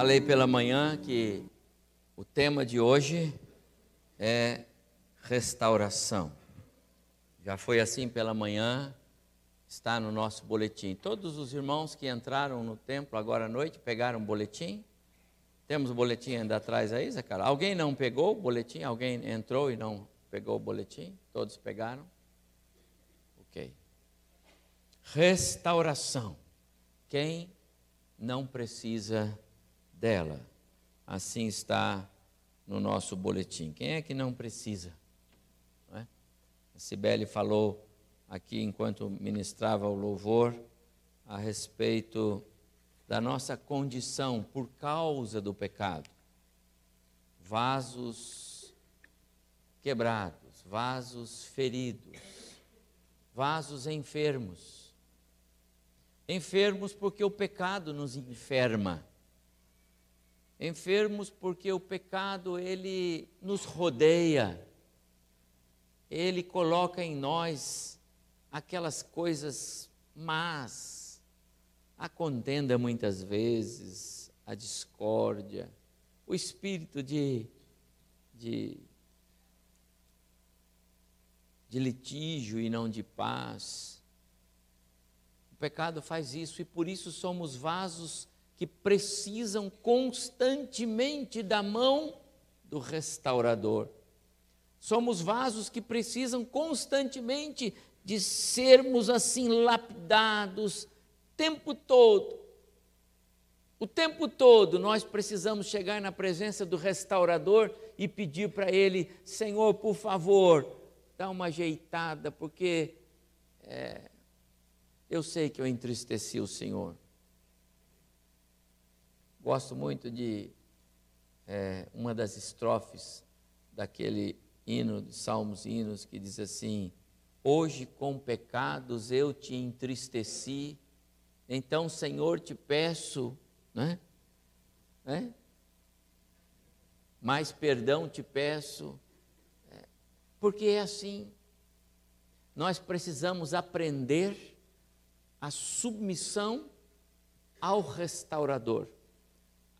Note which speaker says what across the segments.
Speaker 1: Falei pela manhã que o tema de hoje é restauração. Já foi assim pela manhã, está no nosso boletim. Todos os irmãos que entraram no templo agora à noite pegaram o boletim? Temos o boletim ainda atrás aí, Zé Carlos? Alguém não pegou o boletim? Alguém entrou e não pegou o boletim? Todos pegaram? Ok. Restauração. Quem não precisa dela? Assim está no nosso boletim. Quem é que não precisa? Não é? A Cibele falou aqui enquanto ministrava o louvor a respeito da nossa condição por causa do pecado. Vasos quebrados, vasos feridos, vasos enfermos. Enfermos porque o pecado nos enferma enfermos porque o pecado ele nos rodeia. Ele coloca em nós aquelas coisas más, a contenda muitas vezes, a discórdia, o espírito de, de, de litígio e não de paz. O pecado faz isso e por isso somos vasos que precisam constantemente da mão do restaurador. Somos vasos que precisam constantemente de sermos assim lapidados, tempo todo. O tempo todo nós precisamos chegar na presença do restaurador e pedir para ele: Senhor, por favor, dá uma ajeitada, porque é, eu sei que eu entristeci o Senhor. Gosto muito de é, uma das estrofes daquele hino de Salmos Hinos que diz assim: Hoje com pecados eu te entristeci, então, Senhor, te peço, né? né? mais perdão te peço, é, porque é assim. Nós precisamos aprender a submissão ao restaurador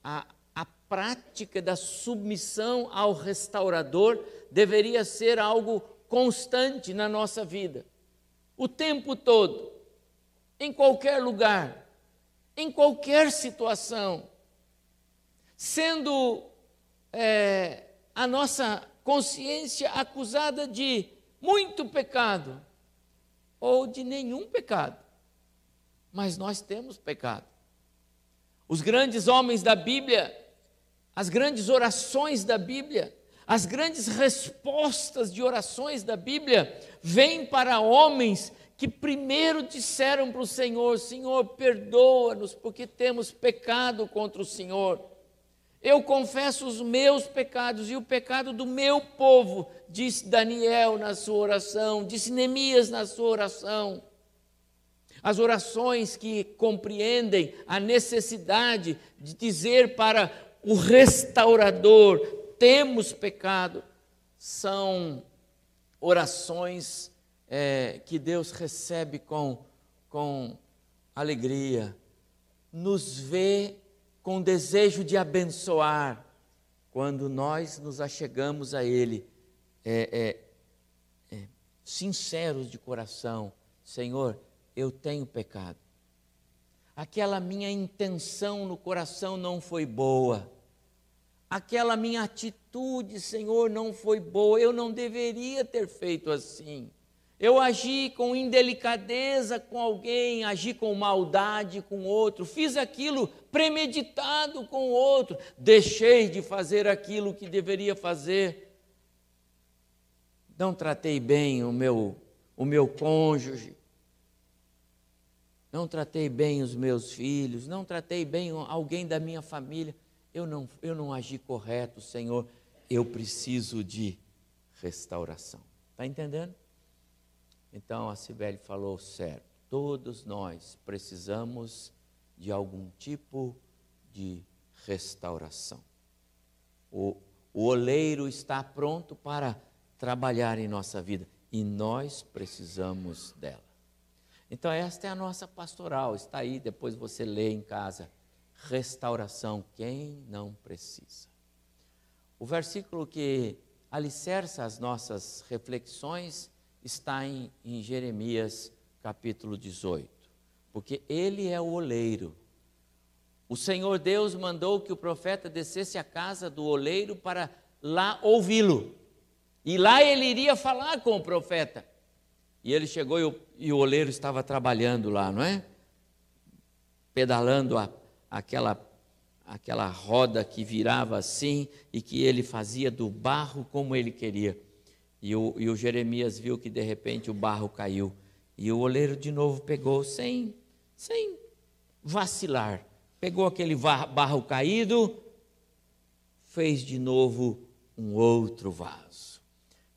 Speaker 1: a, a prática da submissão ao restaurador deveria ser algo constante na nossa vida, o tempo todo, em qualquer lugar, em qualquer situação, sendo é, a nossa consciência acusada de muito pecado ou de nenhum pecado, mas nós temos pecado. Os grandes homens da Bíblia, as grandes orações da Bíblia, as grandes respostas de orações da Bíblia vêm para homens que primeiro disseram para o Senhor: Senhor, perdoa-nos, porque temos pecado contra o Senhor. Eu confesso os meus pecados e o pecado do meu povo, disse Daniel na sua oração, disse Neemias na sua oração. As orações que compreendem a necessidade de dizer para o restaurador: temos pecado, são orações é, que Deus recebe com, com alegria, nos vê com desejo de abençoar, quando nós nos achegamos a Ele, é, é, é sinceros de coração, Senhor, eu tenho pecado. Aquela minha intenção no coração não foi boa. Aquela minha atitude, Senhor, não foi boa. Eu não deveria ter feito assim. Eu agi com indelicadeza com alguém, agi com maldade com outro, fiz aquilo premeditado com outro, deixei de fazer aquilo que deveria fazer. Não tratei bem o meu, o meu cônjuge, não tratei bem os meus filhos, não tratei bem alguém da minha família, eu não, eu não agi correto, Senhor, eu preciso de restauração. Está entendendo? Então a Sibeli falou certo, todos nós precisamos de algum tipo de restauração. O, o oleiro está pronto para trabalhar em nossa vida e nós precisamos dela. Então, esta é a nossa pastoral, está aí, depois você lê em casa. restauração. Quem não precisa? O versículo que alicerça as nossas reflexões está em, em Jeremias capítulo 18, porque ele é o oleiro. O Senhor Deus mandou que o profeta descesse à casa do oleiro para lá ouvi-lo. E lá ele iria falar com o profeta. E ele chegou e o, e o oleiro estava trabalhando lá, não é? Pedalando a, aquela, aquela roda que virava assim e que ele fazia do barro como ele queria. E o, e o Jeremias viu que de repente o barro caiu. E o oleiro de novo pegou, sem, sem vacilar, pegou aquele barro caído, fez de novo um outro vaso.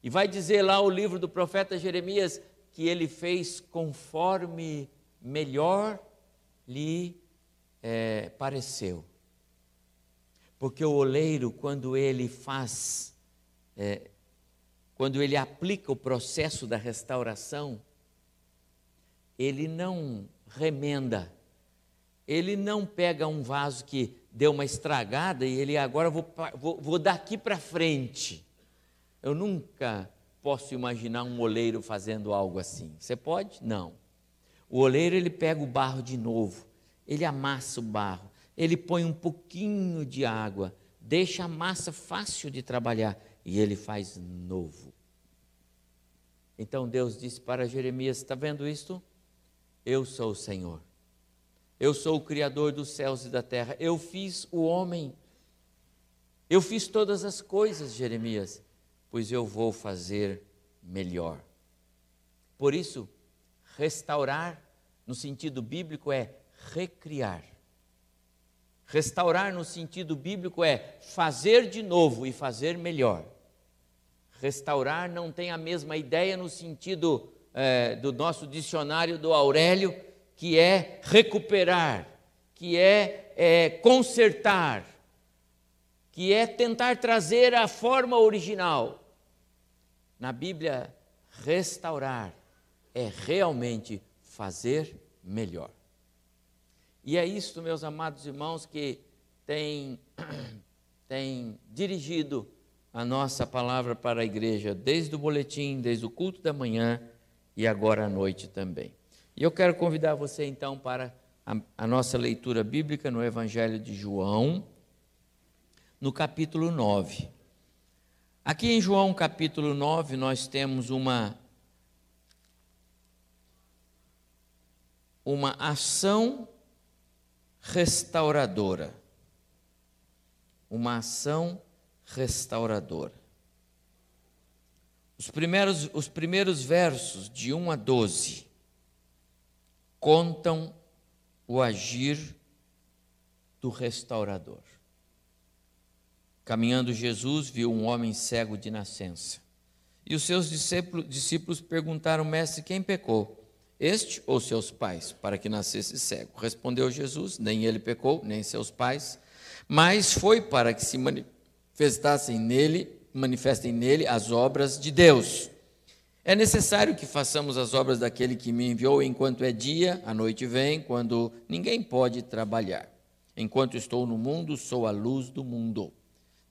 Speaker 1: E vai dizer lá o livro do profeta Jeremias que ele fez conforme melhor lhe é, pareceu. Porque o oleiro, quando ele faz, é, quando ele aplica o processo da restauração, ele não remenda, ele não pega um vaso que deu uma estragada e ele agora vou, vou, vou daqui para frente. Eu nunca posso imaginar um oleiro fazendo algo assim. Você pode? Não. O oleiro ele pega o barro de novo, ele amassa o barro, ele põe um pouquinho de água, deixa a massa fácil de trabalhar e ele faz novo. Então Deus disse para Jeremias: Está vendo isto? Eu sou o Senhor. Eu sou o Criador dos céus e da terra. Eu fiz o homem. Eu fiz todas as coisas, Jeremias, pois eu vou fazer melhor. Por isso, restaurar, no sentido bíblico, é recriar. Restaurar, no sentido bíblico, é fazer de novo e fazer melhor. Restaurar não tem a mesma ideia no sentido é, do nosso dicionário do Aurélio, que é recuperar, que é, é consertar, que é tentar trazer a forma original. Na Bíblia, restaurar é realmente fazer melhor. E é isto, meus amados irmãos, que tem, tem dirigido a nossa palavra para a igreja, desde o boletim, desde o culto da manhã e agora à noite também. E eu quero convidar você então para a, a nossa leitura bíblica no Evangelho de João, no capítulo 9. Aqui em João capítulo 9, nós temos uma uma ação restauradora. Uma ação restauradora. Os primeiros, os primeiros versos, de 1 a 12, contam o agir do restaurador. Caminhando Jesus, viu um homem cego de nascença. E os seus discípulos, perguntaram, mestre, quem pecou? Este ou seus pais, para que nascesse cego? Respondeu Jesus, nem ele pecou, nem seus pais, mas foi para que se manifestassem nele manifestem nele as obras de Deus. É necessário que façamos as obras daquele que me enviou enquanto é dia, a noite vem, quando ninguém pode trabalhar. Enquanto estou no mundo, sou a luz do mundo.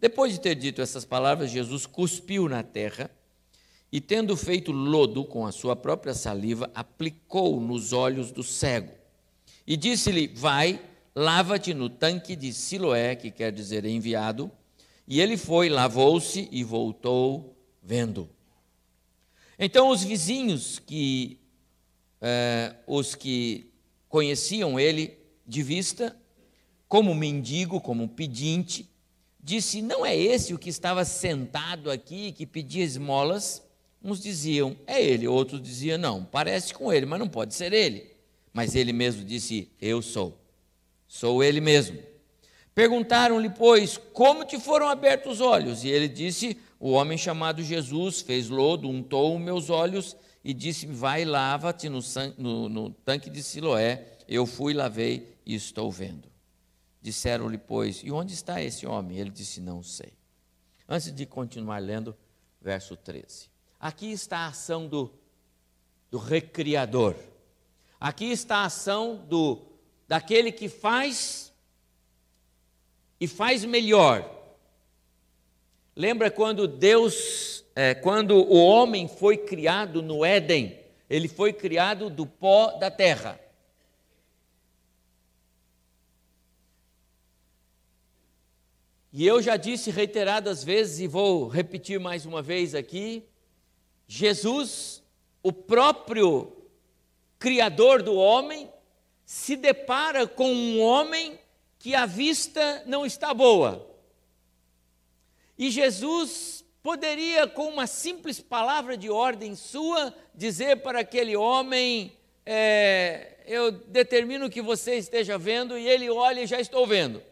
Speaker 1: Depois de ter dito essas palavras, Jesus cuspiu na terra e, tendo feito lodo com a sua própria saliva, aplicou nos olhos do cego. E disse-lhe: Vai, lava-te no tanque de Siloé, que quer dizer enviado e ele foi, lavou-se e voltou vendo. Então os vizinhos que eh, os que conheciam ele de vista, como mendigo, como pedinte, disse: Não é esse o que estava sentado aqui que pedia esmolas? Uns diziam: É ele, outros diziam: Não, parece com ele, mas não pode ser ele. Mas ele mesmo disse: Eu sou, sou ele mesmo. Perguntaram-lhe, pois, como te foram abertos os olhos? E ele disse: O homem chamado Jesus fez lodo, untou meus olhos e disse-me: Vai, lava-te no, no, no, tanque de Siloé. Eu fui, lavei e estou vendo. Disseram-lhe, pois, e onde está esse homem? Ele disse: Não sei. Antes de continuar lendo, verso 13. Aqui está a ação do, do recriador. Aqui está a ação do daquele que faz e faz melhor. Lembra quando Deus, é, quando o homem foi criado no Éden, ele foi criado do pó da terra. E eu já disse reiteradas vezes e vou repetir mais uma vez aqui: Jesus, o próprio Criador do homem, se depara com um homem que a vista não está boa. E Jesus poderia, com uma simples palavra de ordem sua, dizer para aquele homem: é, Eu determino que você esteja vendo, e ele olha e já estou vendo.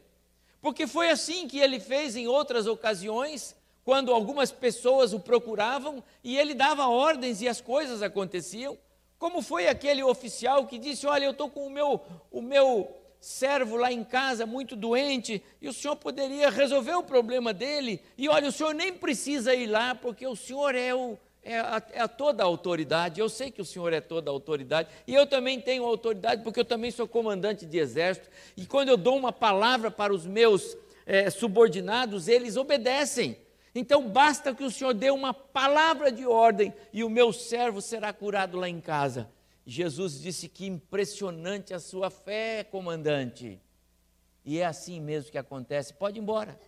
Speaker 1: Porque foi assim que ele fez em outras ocasiões, quando algumas pessoas o procuravam e ele dava ordens e as coisas aconteciam. Como foi aquele oficial que disse: Olha, eu estou com o meu, o meu servo lá em casa muito doente e o senhor poderia resolver o problema dele. E olha, o senhor nem precisa ir lá, porque o senhor é o, é a, é a toda a autoridade. Eu sei que o senhor é toda a autoridade e eu também tenho autoridade porque eu também sou comandante de exército. E quando eu dou uma palavra para os meus é, subordinados, eles obedecem. Então basta que o senhor dê uma palavra de ordem e o meu servo será curado lá em casa. Jesus disse que impressionante a sua fé, comandante. E é assim mesmo que acontece. Pode ir embora.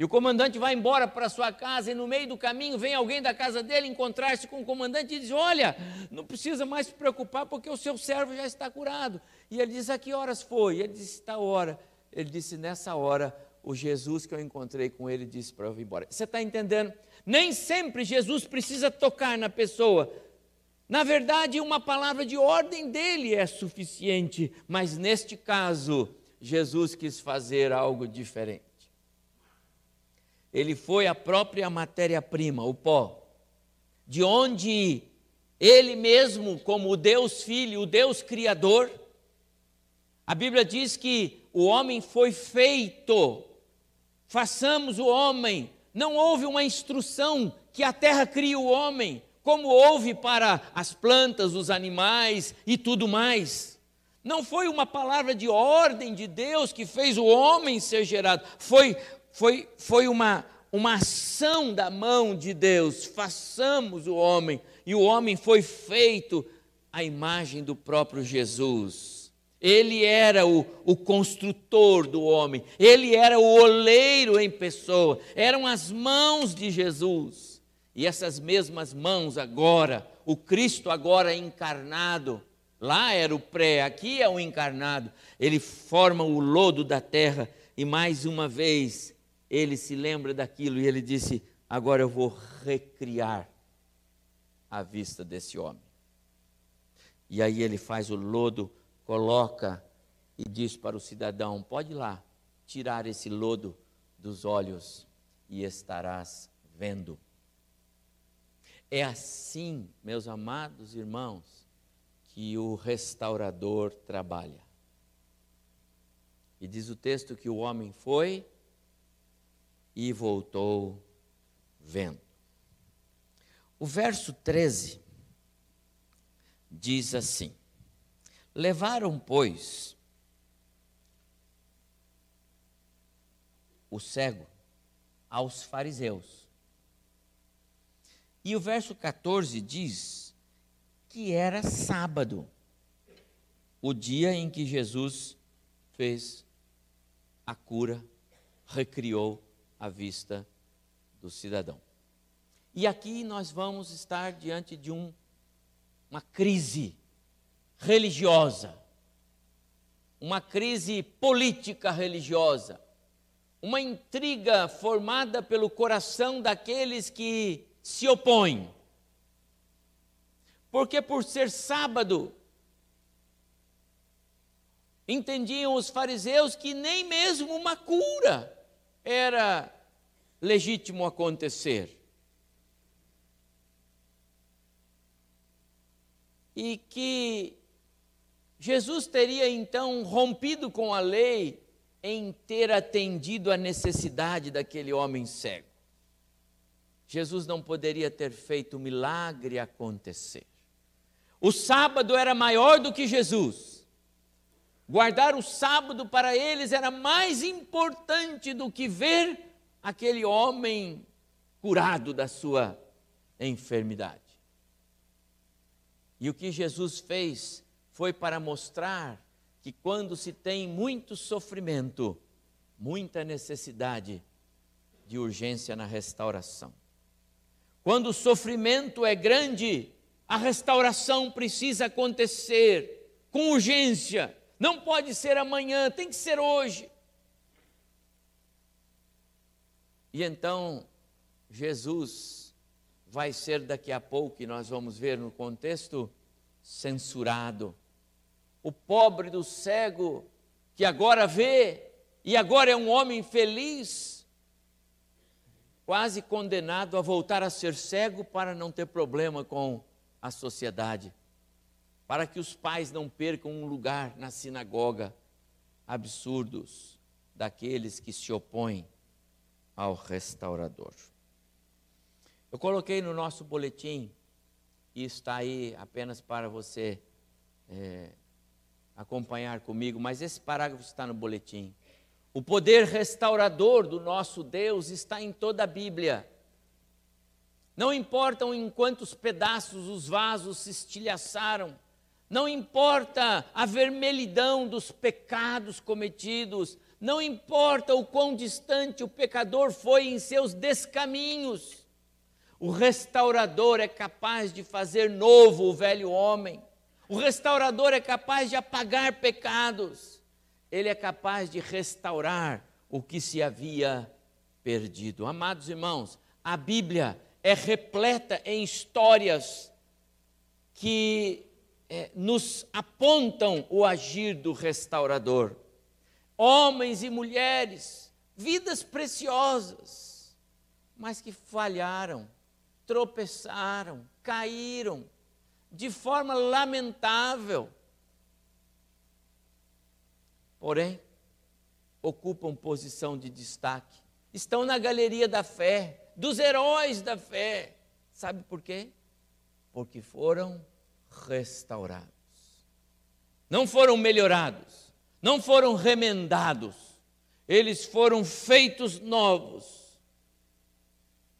Speaker 1: E o comandante vai embora para sua casa e no meio do caminho vem alguém da casa dele encontrar-se com o comandante e diz: Olha, não precisa mais se preocupar porque o seu servo já está curado. E ele diz: A que horas foi? E ele disse: Está hora. Ele disse: Nessa hora, o Jesus que eu encontrei com ele disse para eu ir embora. Você está entendendo? Nem sempre Jesus precisa tocar na pessoa. Na verdade, uma palavra de ordem dele é suficiente, mas neste caso, Jesus quis fazer algo diferente ele foi a própria matéria-prima, o pó, de onde ele mesmo, como o Deus Filho, o Deus Criador, a Bíblia diz que o homem foi feito, façamos o homem, não houve uma instrução que a terra crie o homem, como houve para as plantas, os animais e tudo mais. Não foi uma palavra de ordem de Deus que fez o homem ser gerado, foi foi, foi uma, uma ação da mão de Deus. Façamos o homem, e o homem foi feito à imagem do próprio Jesus. Ele era o, o construtor do homem, ele era o oleiro em pessoa, eram as mãos de Jesus. E essas mesmas mãos agora, o Cristo agora encarnado, lá era o pré, aqui é o encarnado, ele forma o lodo da terra e mais uma vez ele se lembra daquilo e ele disse: Agora eu vou recriar a vista desse homem. E aí ele faz o lodo, coloca e diz para o cidadão: Pode ir lá tirar esse lodo dos olhos e estarás vendo. É assim, meus amados irmãos, que o restaurador trabalha. E diz o texto que o homem foi e voltou vendo. O verso 13 diz assim: Levaram, pois, o cego aos fariseus. E o verso 14 diz que era sábado, o dia em que Jesus fez a cura, recriou à vista do cidadão. E aqui nós vamos estar diante de um, uma crise religiosa, uma crise política religiosa, uma intriga formada pelo coração daqueles que se opõem. Porque por ser sábado, entendiam os fariseus que nem mesmo uma cura era legítimo acontecer. E que Jesus teria então rompido com a lei em ter atendido a necessidade daquele homem cego. Jesus não poderia ter feito o milagre acontecer. O sábado era maior do que Jesus. Guardar o sábado para eles era mais importante do que ver aquele homem curado da sua enfermidade. E o que Jesus fez foi para mostrar que quando se tem muito sofrimento, muita necessidade de urgência na restauração. Quando o sofrimento é grande, a restauração precisa acontecer com urgência. Não pode ser amanhã, tem que ser hoje. E então, Jesus vai ser daqui a pouco, e nós vamos ver no contexto, censurado. O pobre do cego, que agora vê, e agora é um homem feliz, quase condenado a voltar a ser cego para não ter problema com a sociedade, para que os pais não percam um lugar na sinagoga. Absurdos daqueles que se opõem ao restaurador. Eu coloquei no nosso boletim, e está aí apenas para você é, acompanhar comigo, mas esse parágrafo está no boletim. O poder restaurador do nosso Deus está em toda a Bíblia. Não importam em quantos pedaços os vasos se estilhaçaram, não importa a vermelhidão dos pecados cometidos, não importa o quão distante o pecador foi em seus descaminhos, o restaurador é capaz de fazer novo o velho homem, o restaurador é capaz de apagar pecados ele é capaz de restaurar o que se havia perdido. Amados irmãos, a Bíblia é repleta em histórias que é, nos apontam o agir do restaurador. Homens e mulheres, vidas preciosas, mas que falharam, tropeçaram, caíram de forma lamentável porém, ocupam posição de destaque. Estão na galeria da fé, dos heróis da fé. Sabe por quê? Porque foram restaurados. Não foram melhorados, não foram remendados, eles foram feitos novos.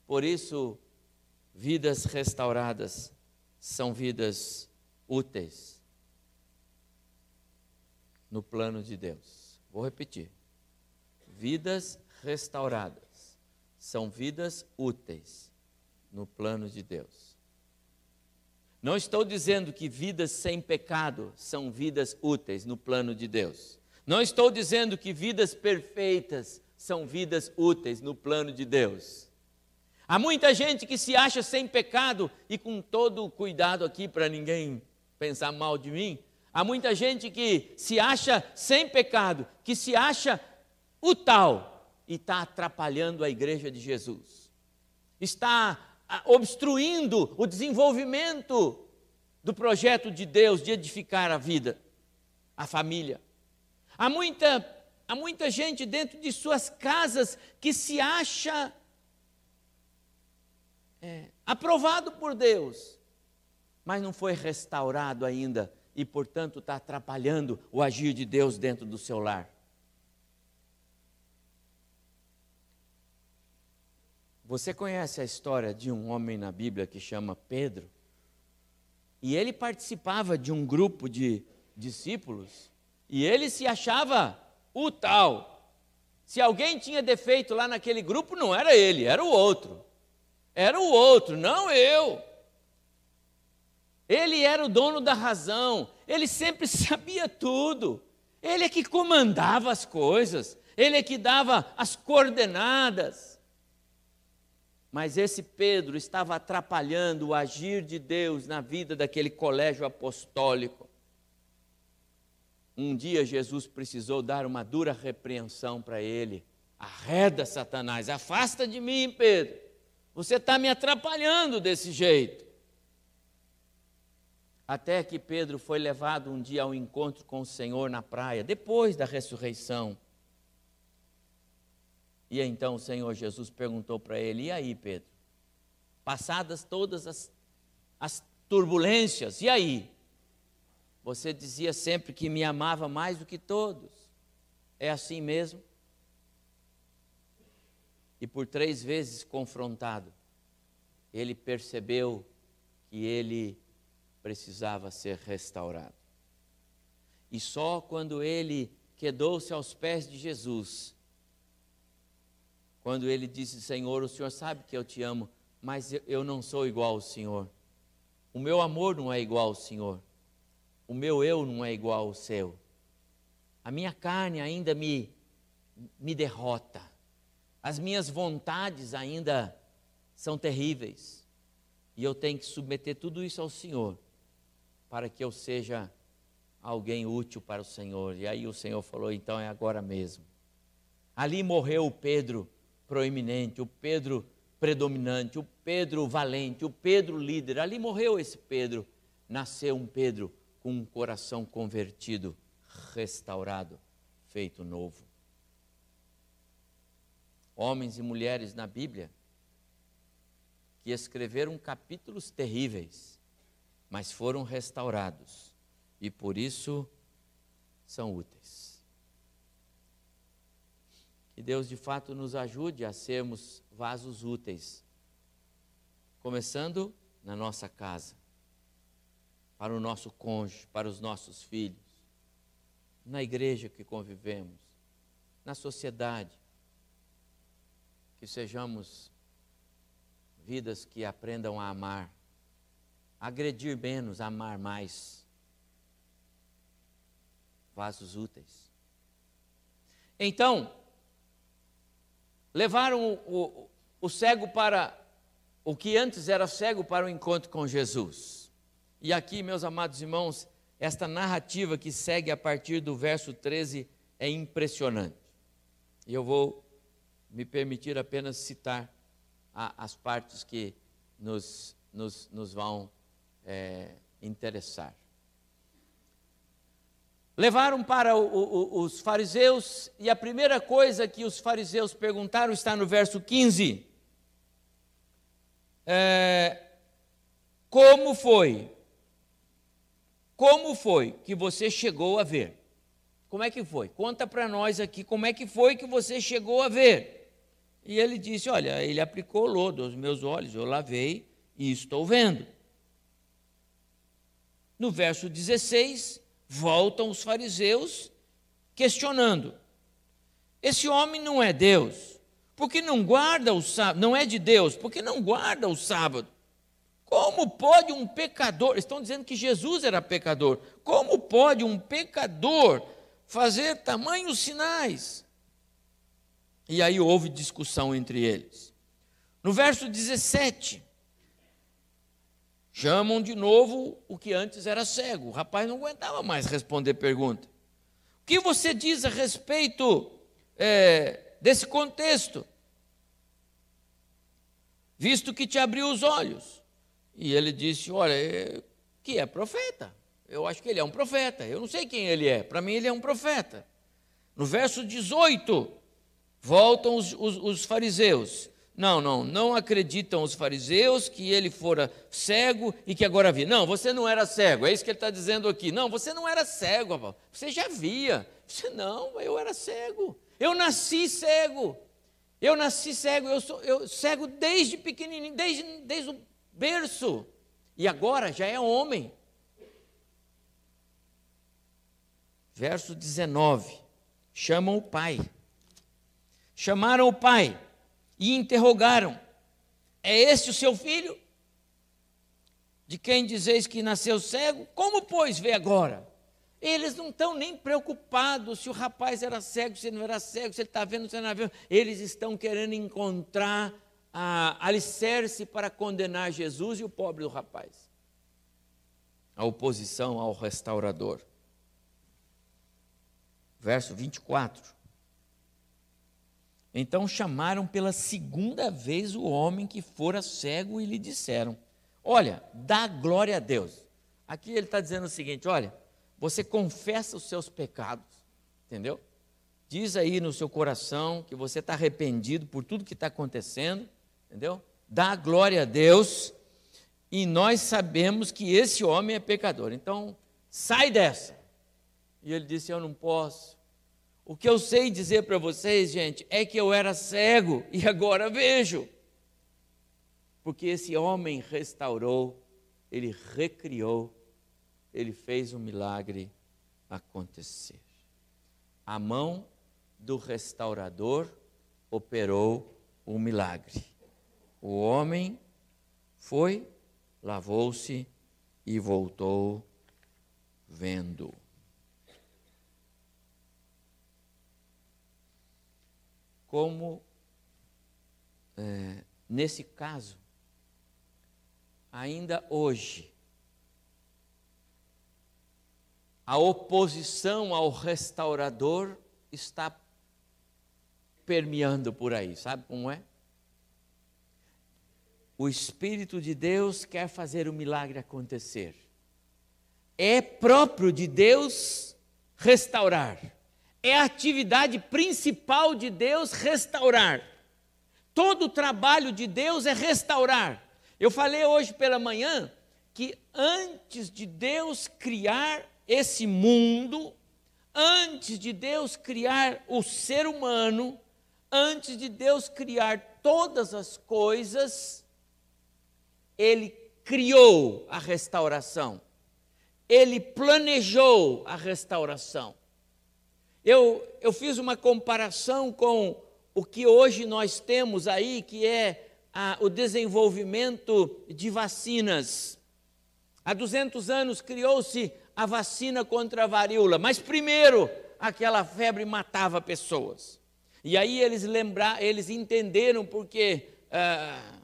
Speaker 1: Por isso, vidas restauradas são vidas úteis no plano de Deus. Vou repetir. Vidas restauradas são vidas úteis no plano de Deus. Não estou dizendo que vidas sem pecado são vidas úteis no plano de Deus. Não estou dizendo que vidas perfeitas são vidas úteis no plano de Deus. Há muita gente que se acha sem pecado, e com todo o cuidado aqui para ninguém pensar mal de mim, Há muita gente que se acha sem pecado, que se acha o tal e está atrapalhando a igreja de Jesus. Está obstruindo o desenvolvimento do projeto de Deus de edificar a vida, a família. Há muita, há muita gente dentro de suas casas que se acha é, aprovado por Deus, mas não foi restaurado ainda e, portanto, está atrapalhando o agir de Deus dentro do seu lar. Você conhece a história de um homem na Bíblia que chama Pedro? E ele participava de um grupo de discípulos e ele se achava o tal. Se alguém tinha defeito lá naquele grupo, não era ele, era o outro. Era o outro, não eu. Ele era o dono da razão, ele sempre sabia tudo. Ele é que comandava as coisas, ele é que dava as coordenadas. Mas esse Pedro estava atrapalhando o agir de Deus na vida daquele colégio apostólico. Um dia Jesus precisou dar uma dura repreensão para ele. Arreda, Satanás, afasta de mim, Pedro. Você está me atrapalhando desse jeito até que Pedro foi levado um dia ao encontro com o Senhor na praia, depois da ressurreição. E então o Senhor Jesus perguntou para ele: E aí, Pedro? Passadas todas as, as turbulências, e aí? Você dizia sempre que me amava mais do que todos. É assim mesmo? E por três vezes confrontado, ele percebeu que ele precisava ser restaurado. E só quando ele quedou-se aos pés de Jesus, quando ele disse: Senhor, o Senhor sabe que eu te amo, mas eu não sou igual ao Senhor. O meu amor não é igual ao Senhor. O meu eu não é igual ao seu. A minha carne ainda me, me derrota. As minhas vontades ainda são terríveis. E eu tenho que submeter tudo isso ao Senhor, para que eu seja alguém útil para o Senhor. E aí o Senhor falou: então é agora mesmo. Ali morreu Pedro proeminente, o Pedro predominante, o Pedro valente, o Pedro líder. Ali morreu esse Pedro. Nasceu um Pedro com um coração convertido, restaurado, feito novo. Homens e mulheres na Bíblia que escreveram capítulos terríveis, mas foram restaurados e por isso são úteis. Que Deus de fato nos ajude a sermos vasos úteis, começando na nossa casa, para o nosso cônjuge, para os nossos filhos, na igreja que convivemos, na sociedade, que sejamos vidas que aprendam a amar, agredir menos, amar mais. Vasos úteis. Então, levaram o, o, o cego para o que antes era cego para o encontro com Jesus. E aqui, meus amados irmãos, esta narrativa que segue a partir do verso 13 é impressionante. E eu vou me permitir apenas citar a, as partes que nos, nos, nos vão é, interessar. Levaram para o, o, os fariseus, e a primeira coisa que os fariseus perguntaram está no verso 15. É, como foi? Como foi que você chegou a ver? Como é que foi? Conta para nós aqui como é que foi que você chegou a ver. E ele disse: Olha, ele aplicou lodo aos meus olhos, eu lavei e estou vendo. No verso 16, voltam os fariseus questionando: Esse homem não é Deus, porque não guarda o sábado, não é de Deus, porque não guarda o sábado. Como pode um pecador, estão dizendo que Jesus era pecador, como pode um pecador fazer tamanhos sinais? E aí houve discussão entre eles. No verso 17, chamam de novo o que antes era cego. O rapaz não aguentava mais responder pergunta. O que você diz a respeito é, desse contexto? Visto que te abriu os olhos. E ele disse: Olha, é, que é profeta. Eu acho que ele é um profeta. Eu não sei quem ele é. Para mim, ele é um profeta. No verso 18, Voltam os, os, os fariseus. Não, não, não acreditam os fariseus que ele fora cego e que agora via. Não, você não era cego, é isso que ele está dizendo aqui. Não, você não era cego, você já via. Você não, eu era cego. Eu nasci cego. Eu nasci cego, eu sou eu, cego desde pequenininho, desde, desde o berço. E agora já é homem. Verso 19. Chamam o pai chamaram o pai e interrogaram: É este o seu filho? De quem dizeis que nasceu cego? Como, pois, vê agora? Eles não estão nem preocupados se o rapaz era cego, se não era cego, se ele está vendo, se não está vendo. Eles estão querendo encontrar a alicerce para condenar Jesus e o pobre do rapaz. A oposição ao restaurador. Verso 24. Então chamaram pela segunda vez o homem que fora cego e lhe disseram: Olha, dá glória a Deus. Aqui ele está dizendo o seguinte: olha, você confessa os seus pecados, entendeu? Diz aí no seu coração que você está arrependido por tudo que está acontecendo, entendeu? Dá glória a Deus, e nós sabemos que esse homem é pecador. Então, sai dessa. E ele disse: Eu não posso. O que eu sei dizer para vocês, gente, é que eu era cego e agora vejo. Porque esse homem restaurou, ele recriou, ele fez um milagre acontecer. A mão do restaurador operou o um milagre. O homem foi, lavou-se e voltou vendo. Como, é, nesse caso, ainda hoje, a oposição ao restaurador está permeando por aí, sabe como é? O Espírito de Deus quer fazer o milagre acontecer. É próprio de Deus restaurar. É a atividade principal de Deus restaurar. Todo o trabalho de Deus é restaurar. Eu falei hoje pela manhã que antes de Deus criar esse mundo, antes de Deus criar o ser humano, antes de Deus criar todas as coisas, Ele criou a restauração, Ele planejou a restauração. Eu, eu fiz uma comparação com o que hoje nós temos aí, que é a, o desenvolvimento de vacinas. Há 200 anos criou-se a vacina contra a varíola, mas primeiro aquela febre matava pessoas. E aí eles lembrar, eles entenderam porque ah,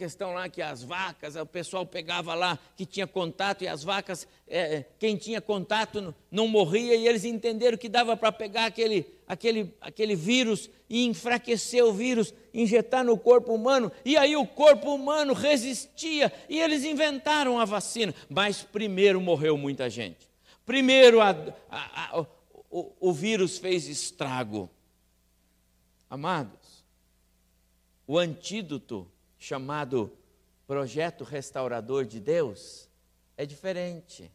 Speaker 1: questão lá que as vacas, o pessoal pegava lá que tinha contato e as vacas, é, quem tinha contato não, não morria e eles entenderam que dava para pegar aquele, aquele, aquele vírus e enfraquecer o vírus, injetar no corpo humano e aí o corpo humano resistia e eles inventaram a vacina. Mas primeiro morreu muita gente. Primeiro a, a, a, o, o vírus fez estrago. Amados, o antídoto chamado projeto restaurador de Deus é diferente.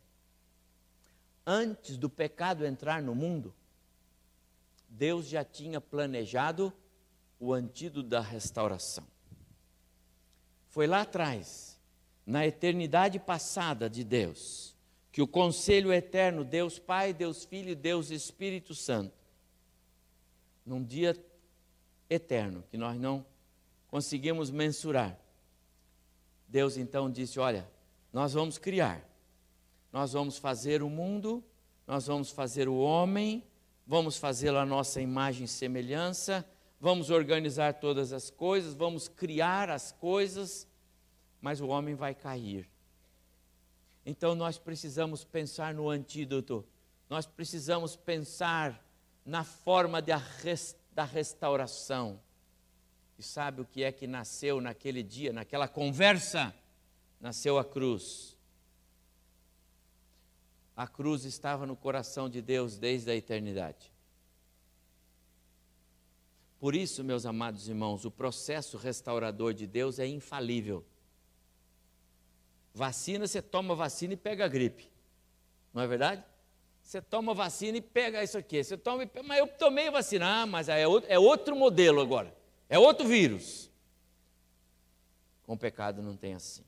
Speaker 1: Antes do pecado entrar no mundo, Deus já tinha planejado o antídoto da restauração. Foi lá atrás, na eternidade passada de Deus, que o conselho eterno, Deus Pai, Deus Filho Deus Espírito Santo, num dia eterno que nós não conseguimos mensurar. Deus então disse: Olha, nós vamos criar, nós vamos fazer o mundo, nós vamos fazer o homem, vamos fazê-lo a nossa imagem e semelhança, vamos organizar todas as coisas, vamos criar as coisas, mas o homem vai cair. Então nós precisamos pensar no antídoto, nós precisamos pensar na forma de da restauração. E sabe o que é que nasceu naquele dia, naquela conversa? Nasceu a cruz. A cruz estava no coração de Deus desde a eternidade. Por isso, meus amados irmãos, o processo restaurador de Deus é infalível. Vacina, você toma vacina e pega a gripe. Não é verdade? Você toma vacina e pega isso aqui. Você toma, mas eu tomei vacina. Ah, mas é outro, é outro modelo agora. É outro vírus. Com o pecado não tem assim.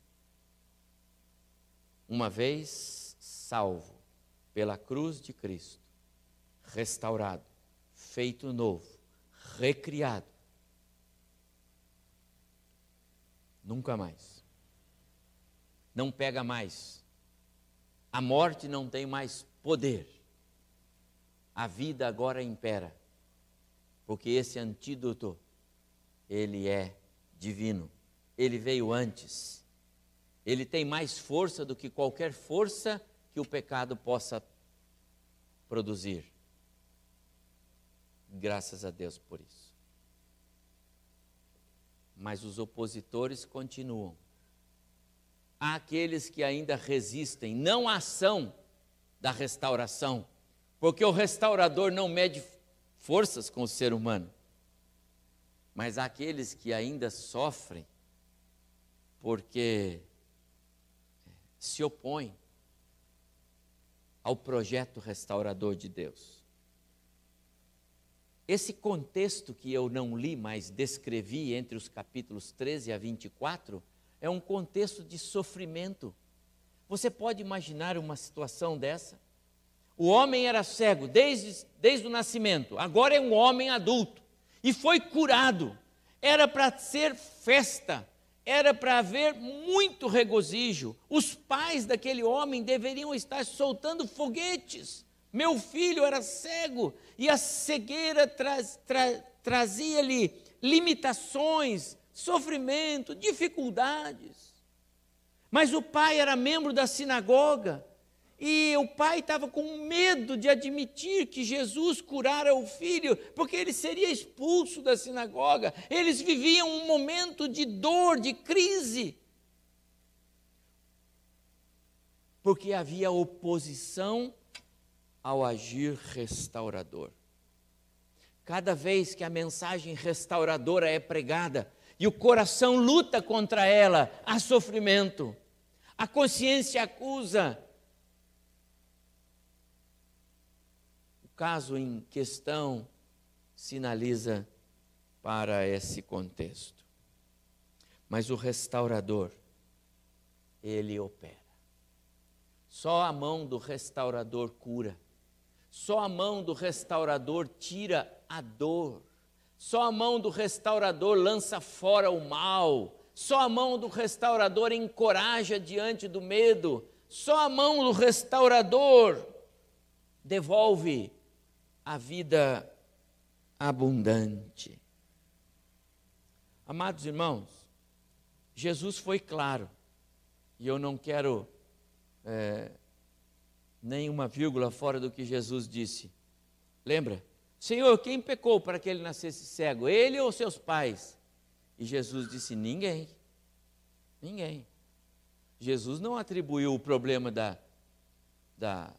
Speaker 1: Uma vez salvo pela cruz de Cristo, restaurado, feito novo, recriado, nunca mais. Não pega mais. A morte não tem mais poder. A vida agora impera, porque esse antídoto, ele é divino. Ele veio antes. Ele tem mais força do que qualquer força que o pecado possa produzir. Graças a Deus por isso. Mas os opositores continuam. Há aqueles que ainda resistem, não à ação da restauração, porque o restaurador não mede forças com o ser humano, mas aqueles que ainda sofrem porque se opõem. ao projeto restaurador de Deus. Esse contexto que eu não li, mas descrevi entre os capítulos 13 a 24, é um contexto de sofrimento. Você pode imaginar uma situação dessa? O homem era cego desde, desde o nascimento, agora é um homem adulto e foi curado. Era para ser festa, era para haver muito regozijo. Os pais daquele homem deveriam estar soltando foguetes. Meu filho era cego e a cegueira tra, tra, trazia-lhe limitações, sofrimento, dificuldades. Mas o pai era membro da sinagoga e o pai estava com medo de admitir que Jesus curara o filho, porque ele seria expulso da sinagoga. Eles viviam um momento de dor, de crise. Porque havia oposição ao agir restaurador. Cada vez que a mensagem restauradora é pregada, e o coração luta contra ela, há sofrimento. A consciência acusa. Caso em questão sinaliza para esse contexto. Mas o restaurador, ele opera. Só a mão do restaurador cura. Só a mão do restaurador tira a dor. Só a mão do restaurador lança fora o mal. Só a mão do restaurador encoraja diante do medo. Só a mão do restaurador devolve a vida abundante. Amados irmãos, Jesus foi claro, e eu não quero é, nenhuma vírgula fora do que Jesus disse. Lembra? Senhor, quem pecou para que ele nascesse cego? Ele ou seus pais? E Jesus disse: Ninguém. Ninguém. Jesus não atribuiu o problema da, da,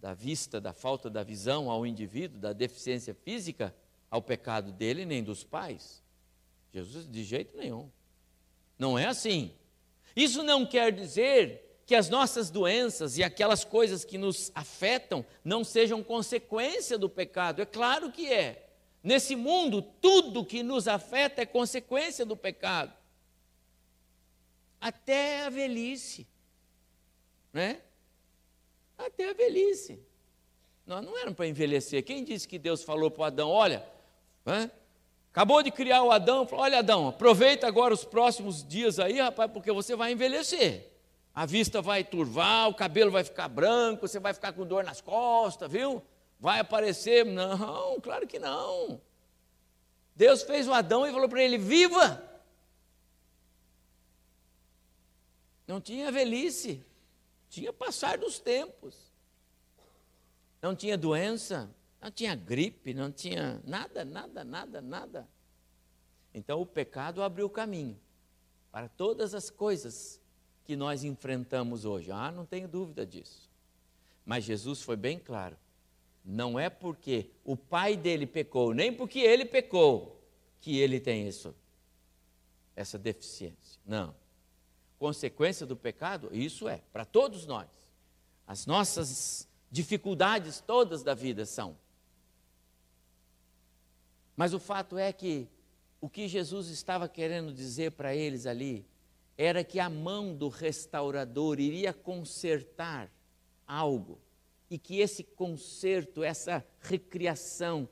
Speaker 1: da vista, da falta da visão ao indivíduo, da deficiência física, ao pecado dele nem dos pais. Jesus, de jeito nenhum. Não é assim. Isso não quer dizer que as nossas doenças e aquelas coisas que nos afetam não sejam consequência do pecado. É claro que é. Nesse mundo, tudo que nos afeta é consequência do pecado. Até a velhice. Né? Até a velhice. Nós não éramos para envelhecer. Quem disse que Deus falou para Adão: olha, acabou de criar o Adão, falou, olha, Adão, aproveita agora os próximos dias aí, rapaz, porque você vai envelhecer a vista vai turvar, o cabelo vai ficar branco, você vai ficar com dor nas costas, viu? Vai aparecer. Não, claro que não. Deus fez o Adão e falou para ele: viva! Não tinha velhice, tinha passar dos tempos. Não tinha doença, não tinha gripe, não tinha nada, nada, nada, nada. Então o pecado abriu o caminho para todas as coisas que nós enfrentamos hoje. Ah, não tenho dúvida disso. Mas Jesus foi bem claro. Não é porque o pai dele pecou, nem porque ele pecou, que ele tem isso, essa deficiência. Não. Consequência do pecado, isso é, para todos nós. As nossas dificuldades todas da vida são. Mas o fato é que o que Jesus estava querendo dizer para eles ali era que a mão do restaurador iria consertar algo e que esse conserto, essa recriação,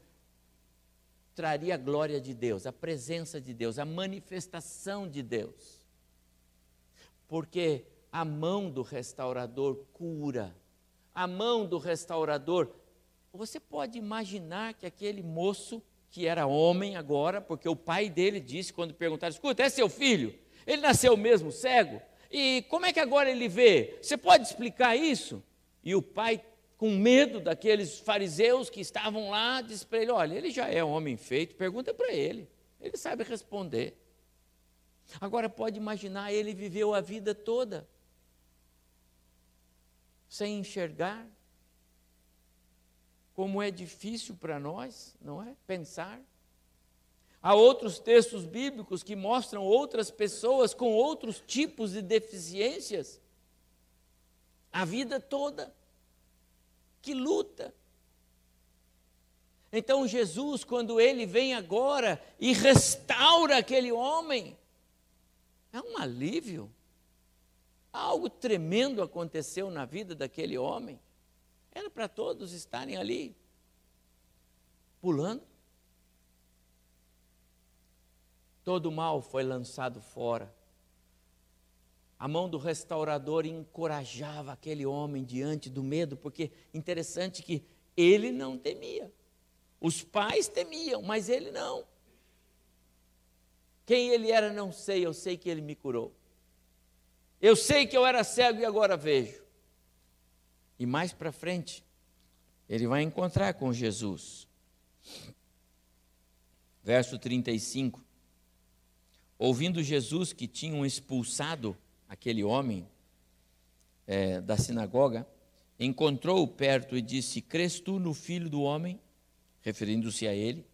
Speaker 1: traria a glória de Deus, a presença de Deus, a manifestação de Deus. Porque a mão do restaurador cura, a mão do restaurador. Você pode imaginar que aquele moço, que era homem agora, porque o pai dele disse, quando perguntaram: escuta, é seu filho? Ele nasceu mesmo cego? E como é que agora ele vê? Você pode explicar isso? E o pai, com medo daqueles fariseus que estavam lá, disse para ele: Olha, ele já é homem feito, pergunta para ele, ele sabe responder. Agora pode imaginar, ele viveu a vida toda sem enxergar. Como é difícil para nós, não é? Pensar. Há outros textos bíblicos que mostram outras pessoas com outros tipos de deficiências. A vida toda. que luta. Então Jesus, quando ele vem agora e restaura aquele homem, é um alívio. Algo tremendo aconteceu na vida daquele homem. Era para todos estarem ali, pulando. Todo mal foi lançado fora. A mão do restaurador encorajava aquele homem diante do medo, porque interessante que ele não temia. Os pais temiam, mas ele não. Quem ele era, não sei, eu sei que ele me curou. Eu sei que eu era cego e agora vejo. E mais para frente, ele vai encontrar com Jesus. Verso 35. Ouvindo Jesus que tinham expulsado aquele homem é, da sinagoga, encontrou-o perto e disse: Crês tu no filho do homem? referindo-se a ele.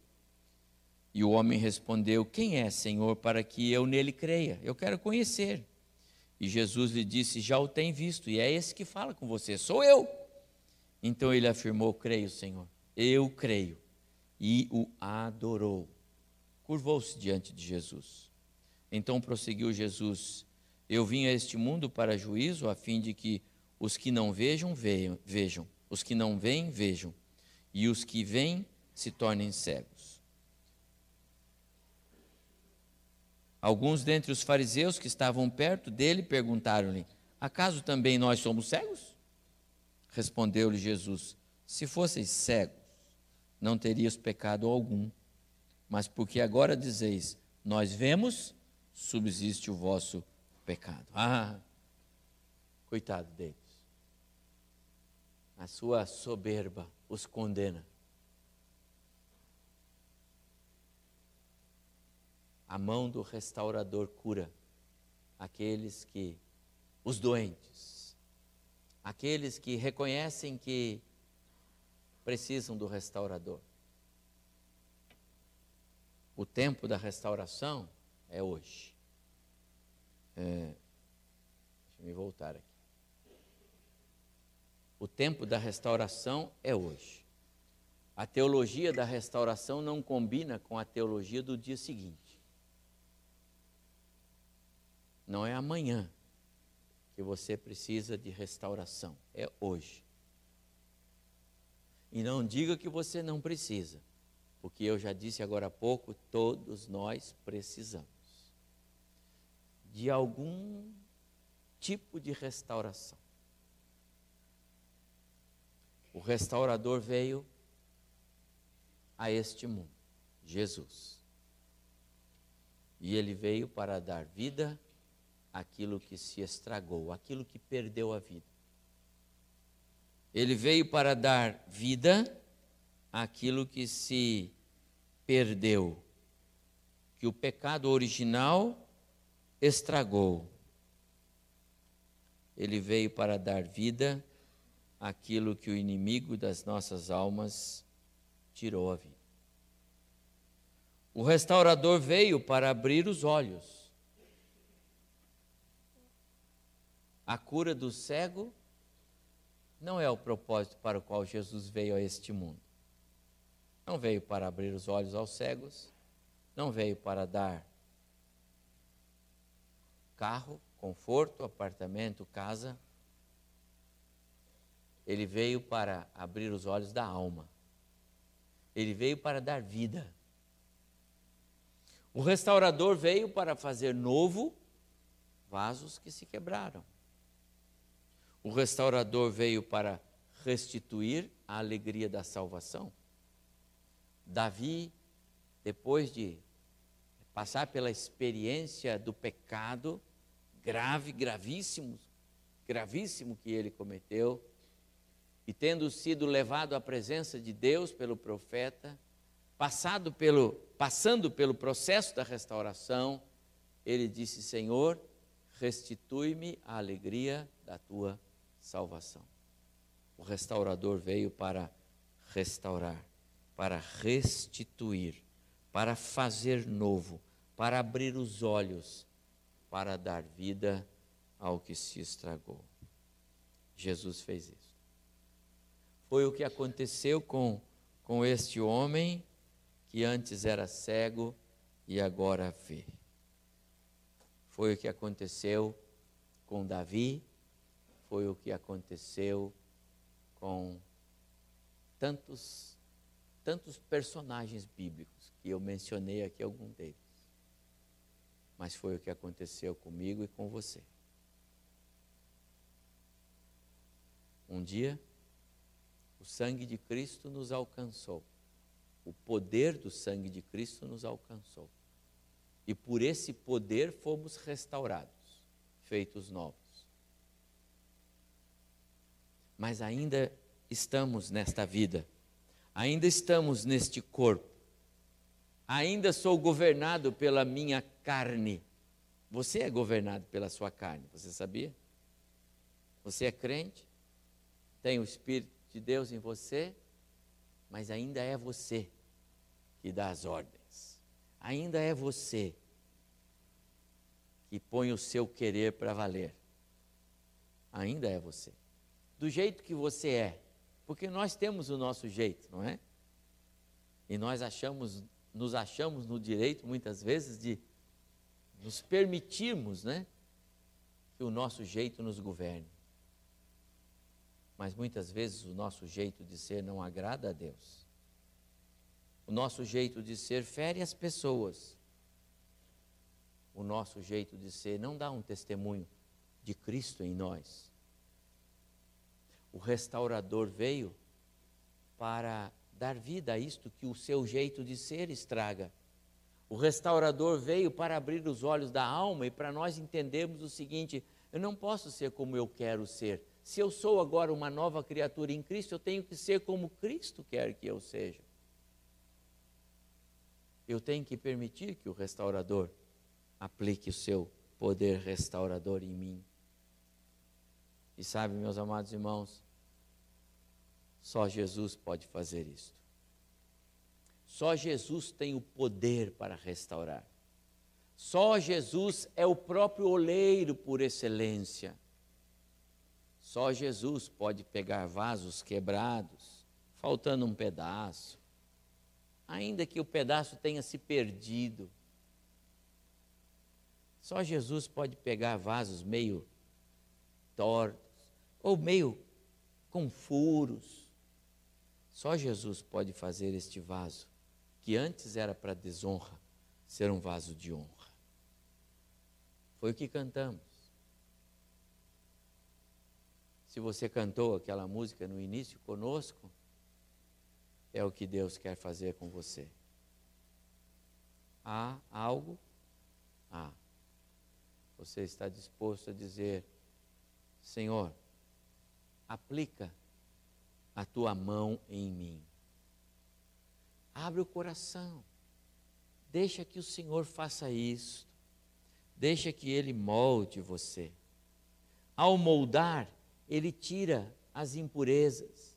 Speaker 1: E o homem respondeu: Quem é, Senhor, para que eu nele creia? Eu quero conhecer. E Jesus lhe disse: Já o tem visto, e é esse que fala com você, sou eu. Então ele afirmou: Creio, Senhor, eu creio. E o adorou. Curvou-se diante de Jesus. Então prosseguiu Jesus: Eu vim a este mundo para juízo, a fim de que os que não vejam, vejam, os que não veem, vejam, e os que veem, se tornem cegos. Alguns dentre os fariseus que estavam perto dele perguntaram-lhe: Acaso também nós somos cegos? Respondeu-lhe Jesus: Se fosseis cegos, não terias pecado algum. Mas porque agora dizeis: Nós vemos, subsiste o vosso pecado. Ah, coitado deles. A sua soberba os condena. A mão do restaurador cura aqueles que, os doentes, aqueles que reconhecem que precisam do restaurador. O tempo da restauração é hoje. É, deixa eu me voltar aqui. O tempo da restauração é hoje. A teologia da restauração não combina com a teologia do dia seguinte. Não é amanhã que você precisa de restauração, é hoje. E não diga que você não precisa, porque eu já disse agora há pouco, todos nós precisamos de algum tipo de restauração. O restaurador veio a este mundo, Jesus. E ele veio para dar vida aquilo que se estragou, aquilo que perdeu a vida. Ele veio para dar vida àquilo que se perdeu, que o pecado original estragou. Ele veio para dar vida àquilo que o inimigo das nossas almas tirou a vida. O restaurador veio para abrir os olhos A cura do cego não é o propósito para o qual Jesus veio a este mundo. Não veio para abrir os olhos aos cegos, não veio para dar carro, conforto, apartamento, casa. Ele veio para abrir os olhos da alma. Ele veio para dar vida. O restaurador veio para fazer novo vasos que se quebraram. O restaurador veio para restituir a alegria da salvação. Davi, depois de passar pela experiência do pecado grave, gravíssimo, gravíssimo que ele cometeu, e tendo sido levado à presença de Deus pelo profeta, passado pelo, passando pelo processo da restauração, ele disse: Senhor, restitui-me a alegria da tua salvação. O restaurador veio para restaurar, para restituir, para fazer novo, para abrir os olhos, para dar vida ao que se estragou. Jesus fez isso. Foi o que aconteceu com, com este homem que antes era cego e agora vê. Foi o que aconteceu com Davi, foi o que aconteceu com tantos tantos personagens bíblicos que eu mencionei aqui algum deles. Mas foi o que aconteceu comigo e com você. Um dia, o sangue de Cristo nos alcançou. O poder do sangue de Cristo nos alcançou. E por esse poder fomos restaurados, feitos novos. Mas ainda estamos nesta vida, ainda estamos neste corpo, ainda sou governado pela minha carne. Você é governado pela sua carne, você sabia? Você é crente, tem o Espírito de Deus em você, mas ainda é você que dá as ordens, ainda é você que põe o seu querer para valer, ainda é você, do jeito que você é, porque nós temos o nosso jeito, não é? E nós achamos, nos achamos no direito muitas vezes de nos permitirmos, né, que o nosso jeito nos governe. Mas muitas vezes o nosso jeito de ser não agrada a Deus. O nosso jeito de ser fere as pessoas. O nosso jeito de ser não dá um testemunho de Cristo em nós o restaurador veio para dar vida a isto que o seu jeito de ser estraga. O restaurador veio para abrir os olhos da alma e para nós entendermos o seguinte: eu não posso ser como eu quero ser. Se eu sou agora uma nova criatura em Cristo, eu tenho que ser como Cristo quer que eu seja. Eu tenho que permitir que o restaurador aplique o seu poder restaurador em mim. E sabe, meus amados irmãos, só Jesus pode fazer isto. Só Jesus tem o poder para restaurar. Só Jesus é o próprio oleiro por excelência. Só Jesus pode pegar vasos quebrados, faltando um pedaço, ainda que o pedaço tenha se perdido. Só Jesus pode pegar vasos meio tortos ou meio com furos só Jesus pode fazer este vaso, que antes era para desonra, ser um vaso de honra. Foi o que cantamos. Se você cantou aquela música no início conosco, é o que Deus quer fazer com você. Há algo? Há. Você está disposto a dizer: Senhor, aplica a tua mão em mim. Abre o coração. Deixa que o Senhor faça isso. Deixa que Ele molde você. Ao moldar, Ele tira as impurezas.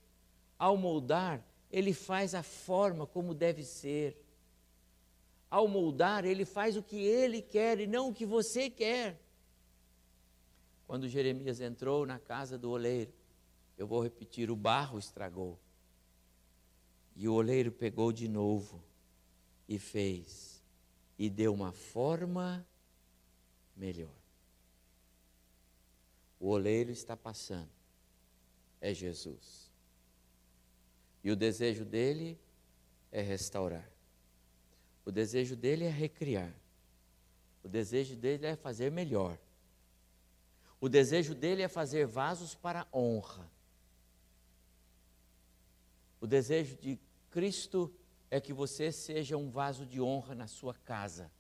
Speaker 1: Ao moldar, Ele faz a forma como deve ser. Ao moldar, Ele faz o que Ele quer e não o que você quer. Quando Jeremias entrou na casa do oleiro, eu vou repetir: o barro estragou. E o oleiro pegou de novo e fez, e deu uma forma melhor. O oleiro está passando, é Jesus. E o desejo dele é restaurar. O desejo dele é recriar. O desejo dele é fazer melhor. O desejo dele é fazer vasos para honra. O desejo de Cristo é que você seja um vaso de honra na sua casa.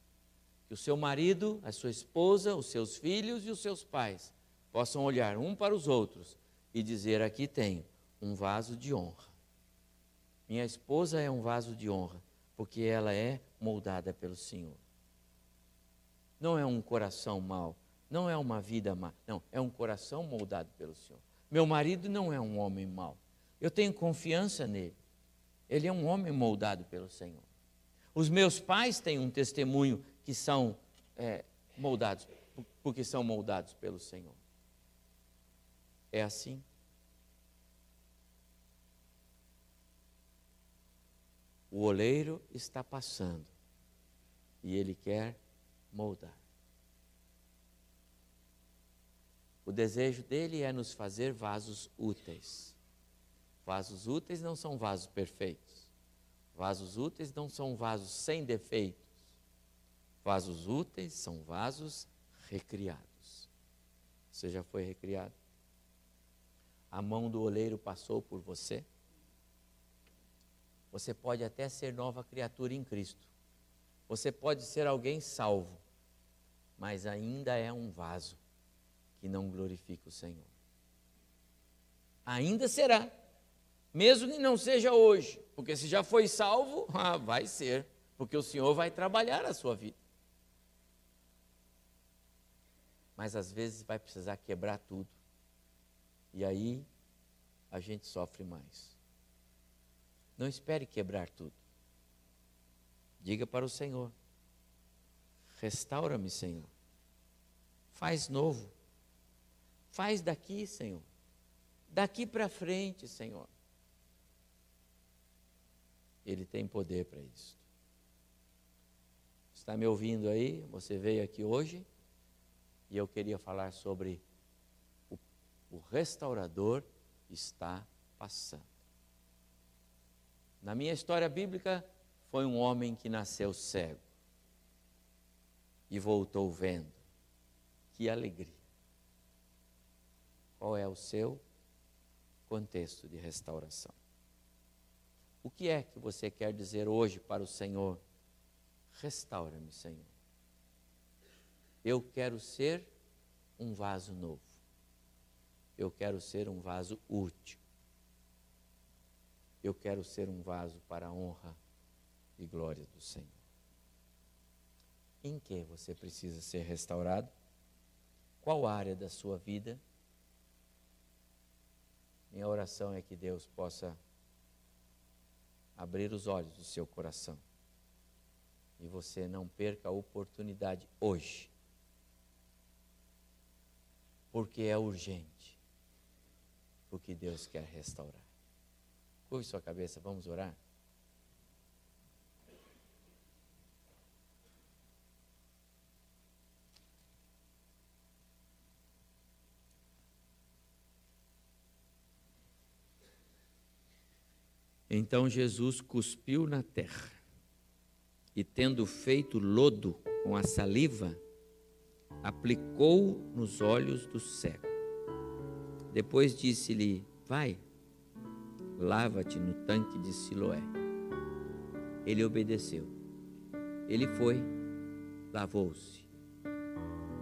Speaker 1: Que o seu marido, a sua esposa, os seus filhos e os seus pais possam olhar um para os outros e dizer: Aqui tenho um vaso de honra. Minha esposa é um vaso de honra, porque ela é moldada pelo Senhor. Não é um coração mau, não é uma vida má, não, é um coração moldado pelo Senhor. Meu marido não é um homem mau, eu tenho confiança nele. Ele é um homem moldado pelo Senhor. Os meus pais têm um testemunho que são é, moldados, porque são moldados pelo Senhor. É assim. O oleiro está passando e ele quer moldar. O desejo dele é nos fazer vasos úteis. Vasos úteis não são vasos perfeitos. Vasos úteis não são vasos sem defeitos. Vasos úteis são vasos recriados. Você já foi recriado? A mão do oleiro passou por você? Você pode até ser nova criatura em Cristo. Você pode ser alguém salvo, mas ainda é um vaso que não glorifica o Senhor. Ainda será, mesmo que não seja hoje, porque se já foi salvo, ah, vai ser, porque o Senhor vai trabalhar a sua vida. Mas às vezes vai precisar quebrar tudo, e aí a gente sofre mais. Não espere quebrar tudo. Diga para o Senhor: restaura-me, Senhor. Faz novo. Faz daqui, Senhor. Daqui para frente, Senhor. Ele tem poder para isso. Está me ouvindo aí? Você veio aqui hoje e eu queria falar sobre o, o restaurador está passando. Na minha história bíblica, foi um homem que nasceu cego e voltou vendo. Que alegria! Qual é o seu contexto de restauração? O que é que você quer dizer hoje para o Senhor? Restaura-me, Senhor. Eu quero ser um vaso novo. Eu quero ser um vaso útil. Eu quero ser um vaso para a honra e glória do Senhor. Em que você precisa ser restaurado? Qual área da sua vida? Minha oração é que Deus possa abrir os olhos do seu coração e você não perca a oportunidade hoje, porque é urgente, porque Deus quer restaurar. Curve sua cabeça, vamos orar? Então Jesus cuspiu na terra e, tendo feito lodo com a saliva, aplicou nos olhos do cego. Depois disse-lhe: Vai, lava-te no tanque de Siloé. Ele obedeceu. Ele foi, lavou-se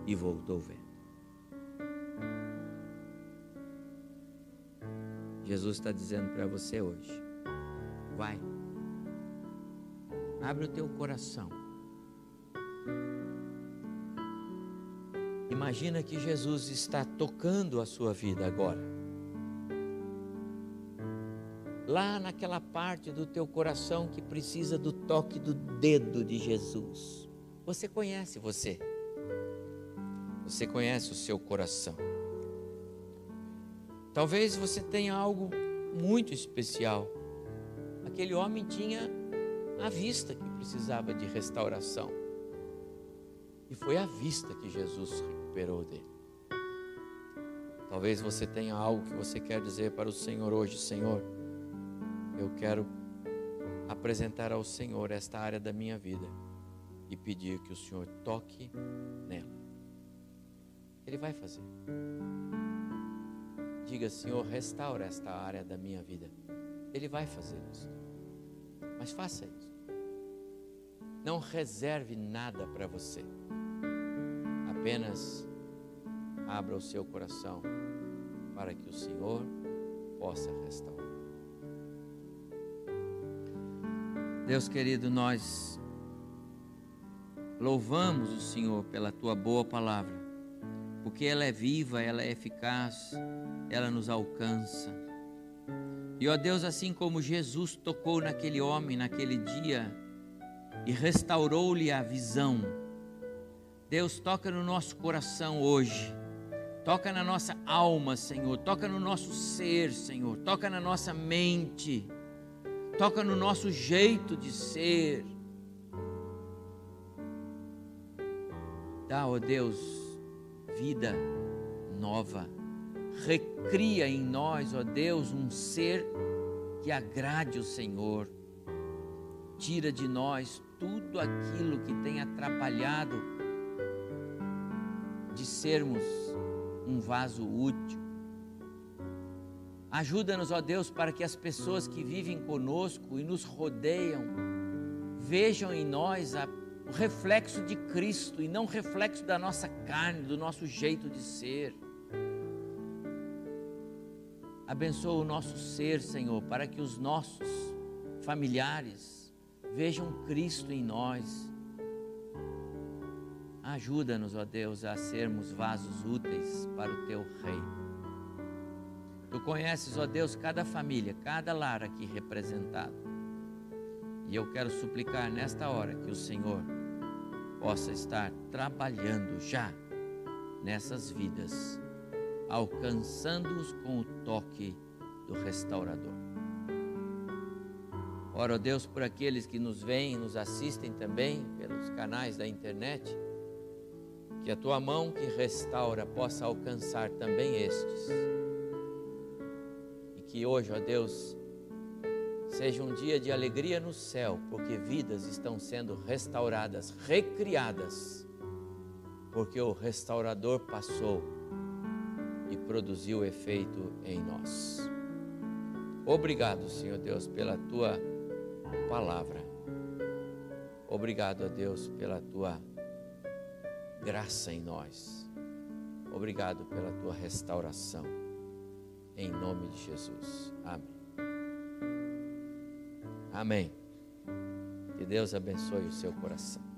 Speaker 1: e voltou vendo. Jesus está dizendo para você hoje: vai, abre o teu coração. Imagina que Jesus está tocando a sua vida agora lá naquela parte do teu coração que precisa do toque do dedo de Jesus. Você conhece você. Você conhece o seu coração. Talvez você tenha algo muito especial. Aquele homem tinha a vista que precisava de restauração. E foi a vista que Jesus recuperou dele. Talvez você tenha algo que você quer dizer para o Senhor hoje, Senhor eu quero apresentar ao Senhor esta área da minha vida e pedir que o Senhor toque nela. Ele vai fazer. Diga, Senhor, restaura esta área da minha vida. Ele vai fazer isso. Mas faça isso. Não reserve nada para você. Apenas abra o seu coração para que o Senhor possa restaurar. Deus querido, nós louvamos o Senhor pela tua boa palavra, porque ela é viva, ela é eficaz, ela nos alcança. E ó Deus, assim como Jesus tocou naquele homem naquele dia e restaurou-lhe a visão, Deus toca no nosso coração hoje. Toca na nossa alma, Senhor. Toca no nosso ser, Senhor. Toca na nossa mente toca no nosso jeito de ser. Dá, ó Deus, vida nova. Recria em nós, ó Deus, um ser que agrade o Senhor. Tira de nós tudo aquilo que tem atrapalhado de sermos um vaso útil. Ajuda-nos, ó Deus, para que as pessoas que vivem conosco e nos rodeiam vejam em nós a, o reflexo de Cristo e não o reflexo da nossa carne, do nosso jeito de ser. Abençoa o nosso ser, Senhor, para que os nossos familiares vejam Cristo em nós. Ajuda-nos, ó Deus, a sermos vasos úteis para o teu reino. Tu conheces, ó Deus, cada família, cada lar aqui representado. E eu quero suplicar nesta hora que o Senhor possa estar trabalhando já nessas vidas alcançando-os com o toque do restaurador. Ora, Deus, por aqueles que nos veem e nos assistem também pelos canais da internet, que a tua mão que restaura possa alcançar também estes. E que hoje, ó Deus, seja um dia de alegria no céu, porque vidas estão sendo restauradas, recriadas, porque o restaurador passou e produziu efeito em nós. Obrigado, Senhor Deus, pela tua palavra. Obrigado a Deus pela tua graça em nós. Obrigado pela tua restauração. Em nome de Jesus. Amém. Amém. Que Deus abençoe o seu coração.